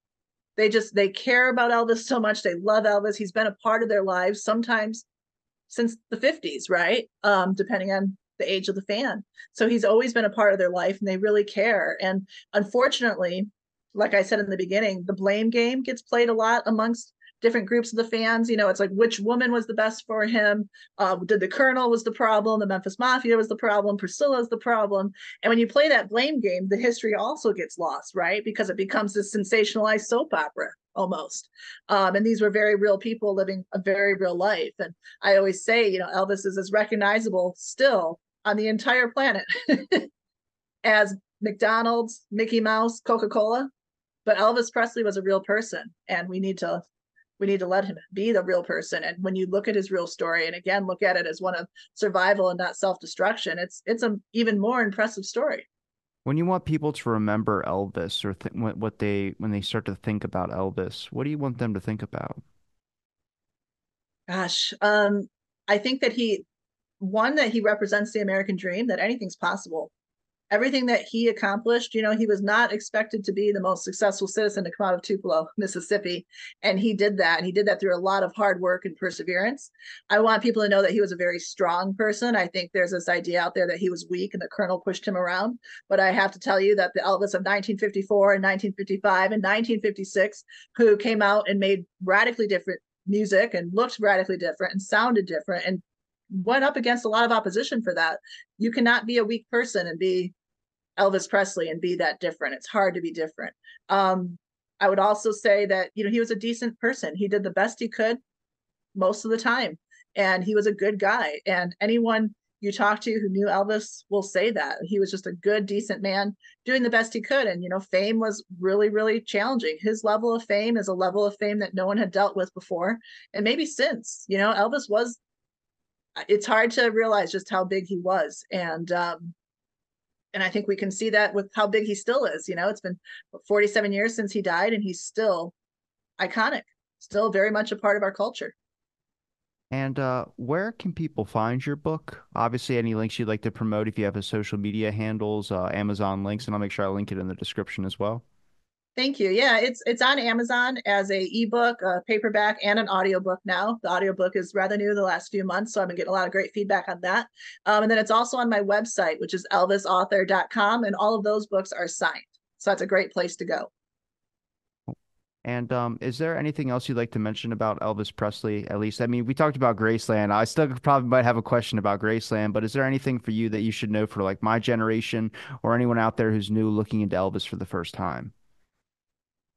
They just they care about Elvis so much. They love Elvis. He's been a part of their lives sometimes since the 50s, right? Um, depending on the age of the fan. So he's always been a part of their life and they really care. And unfortunately, like I said in the beginning, the blame game gets played a lot amongst different groups of the fans. You know, it's like which woman was the best for him? Uh, did the Colonel was the problem? The Memphis Mafia was the problem? Priscilla is the problem? And when you play that blame game, the history also gets lost, right? Because it becomes this sensationalized soap opera almost. Um, and these were very real people living a very real life. And I always say, you know, Elvis is as recognizable still on the entire planet as McDonald's, Mickey Mouse, Coca Cola but Elvis Presley was a real person and we need to we need to let him be the real person. And when you look at his real story and again look at it as one of survival and not self-destruction it's it's an even more impressive story. When you want people to remember Elvis or th- what they when they start to think about Elvis what do you want them to think about? Gosh um I think that he one that he represents the American dream that anything's possible everything that he accomplished, you know, he was not expected to be the most successful citizen to come out of Tupelo, Mississippi. And he did that. And he did that through a lot of hard work and perseverance. I want people to know that he was a very strong person. I think there's this idea out there that he was weak and the colonel pushed him around. But I have to tell you that the Elvis of 1954 and 1955 and 1956, who came out and made radically different music and looked radically different and sounded different and went up against a lot of opposition for that. You cannot be a weak person and be Elvis Presley and be that different. It's hard to be different. Um, I would also say that, you know, he was a decent person. He did the best he could most of the time. And he was a good guy. And anyone you talk to who knew Elvis will say that. He was just a good, decent man doing the best he could. And, you know, fame was really, really challenging. His level of fame is a level of fame that no one had dealt with before. And maybe since, you know, Elvis was, it's hard to realize just how big he was. And, um, and I think we can see that with how big he still is. You know, it's been 47 years since he died, and he's still iconic, still very much a part of our culture. And uh, where can people find your book? Obviously, any links you'd like to promote if you have a social media handles, uh, Amazon links, and I'll make sure I link it in the description as well. Thank you. Yeah, it's it's on Amazon as a ebook, a paperback, and an audiobook now. The audiobook is rather new the last few months, so I've been getting a lot of great feedback on that. Um, and then it's also on my website, which is elvisauthor.com, and all of those books are signed. So that's a great place to go. And um, is there anything else you'd like to mention about Elvis Presley? At least, I mean, we talked about Graceland. I still probably might have a question about Graceland, but is there anything for you that you should know for like my generation or anyone out there who's new looking into Elvis for the first time?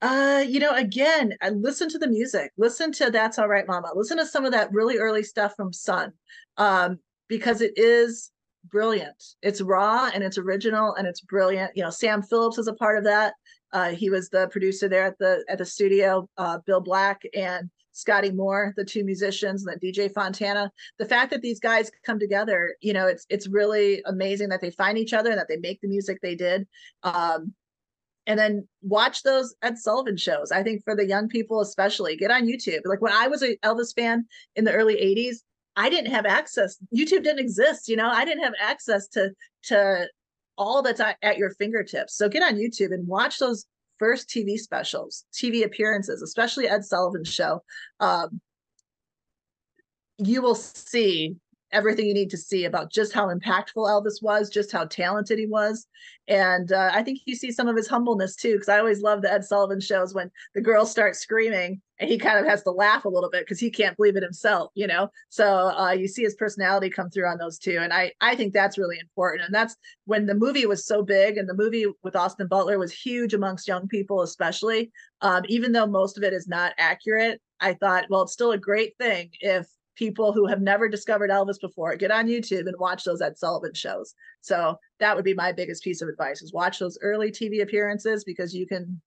Uh, you know, again, I listen to the music. Listen to That's All Right, Mama. Listen to some of that really early stuff from Sun, um, because it is brilliant. It's raw and it's original and it's brilliant. You know, Sam Phillips is a part of that. Uh, he was the producer there at the at the studio. Uh, Bill Black and Scotty Moore, the two musicians, and then DJ Fontana. The fact that these guys come together, you know, it's it's really amazing that they find each other and that they make the music they did. Um, and then watch those Ed Sullivan shows. I think for the young people, especially, get on YouTube. Like when I was an Elvis fan in the early 80s, I didn't have access. YouTube didn't exist, you know, I didn't have access to to all that's at your fingertips. So get on YouTube and watch those first TV specials, TV appearances, especially Ed Sullivan's show, um, you will see everything you need to see about just how impactful Elvis was, just how talented he was. And uh, I think you see some of his humbleness too, because I always love the Ed Sullivan shows when the girls start screaming and he kind of has to laugh a little bit because he can't believe it himself, you know? So uh, you see his personality come through on those two. And I, I think that's really important. And that's when the movie was so big and the movie with Austin Butler was huge amongst young people, especially, um, even though most of it is not accurate. I thought, well, it's still a great thing if people who have never discovered Elvis before get on YouTube and watch those Ed Sullivan shows. So that would be my biggest piece of advice is watch those early TV appearances because you can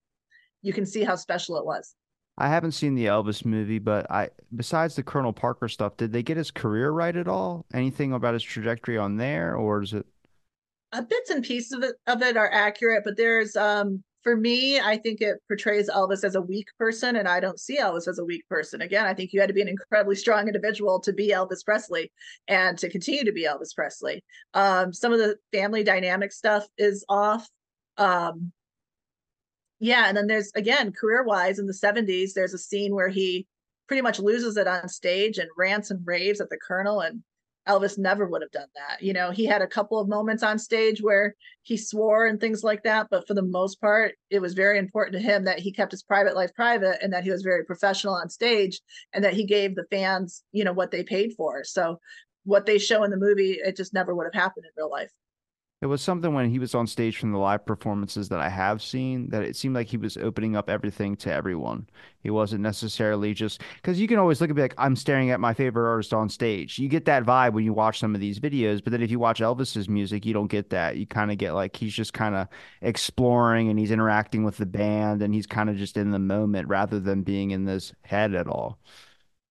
you can see how special it was. I haven't seen the Elvis movie, but I besides the Colonel Parker stuff, did they get his career right at all? Anything about his trajectory on there or is it uh, bits and pieces of it, of it are accurate, but there's um for me, I think it portrays Elvis as a weak person, and I don't see Elvis as a weak person. Again, I think you had to be an incredibly strong individual to be Elvis Presley and to continue to be Elvis Presley. Um, some of the family dynamic stuff is off. Um, yeah, and then there's again, career wise, in the 70s, there's a scene where he pretty much loses it on stage and rants and raves at the Colonel and Elvis never would have done that. You know, he had a couple of moments on stage where he swore and things like that, but for the most part, it was very important to him that he kept his private life private and that he was very professional on stage and that he gave the fans, you know, what they paid for. So what they show in the movie, it just never would have happened in real life. It was something when he was on stage from the live performances that I have seen that it seemed like he was opening up everything to everyone. He wasn't necessarily just because you can always look at me like I'm staring at my favorite artist on stage. You get that vibe when you watch some of these videos, but then if you watch Elvis's music, you don't get that. You kind of get like he's just kind of exploring and he's interacting with the band and he's kind of just in the moment rather than being in this head at all.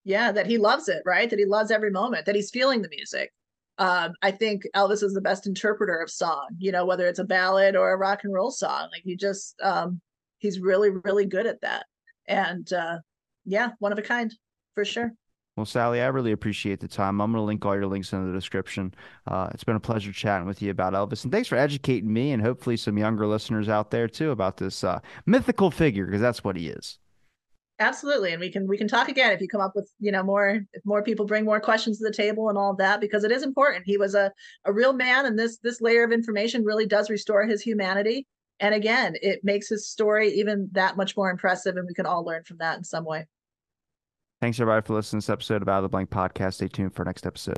Yeah, that he loves it, right? That he loves every moment, that he's feeling the music um, I think Elvis is the best interpreter of song, you know, whether it's a ballad or a rock and roll song. Like he just um, he's really, really good at that. And uh, yeah, one of a kind for sure. Well, Sally, I really appreciate the time. I'm going to link all your links in the description. Uh, it's been a pleasure chatting with you about Elvis. And thanks for educating me and hopefully some younger listeners out there too about this uh, mythical figure, because that's what he is absolutely and we can we can talk again if you come up with you know more if more people bring more questions to the table and all that because it is important. He was a, a real man and this this layer of information really does restore his humanity. And again it makes his story even that much more impressive and we can all learn from that in some way. Thanks everybody for listening to this episode of out of the blank podcast. Stay tuned for next episode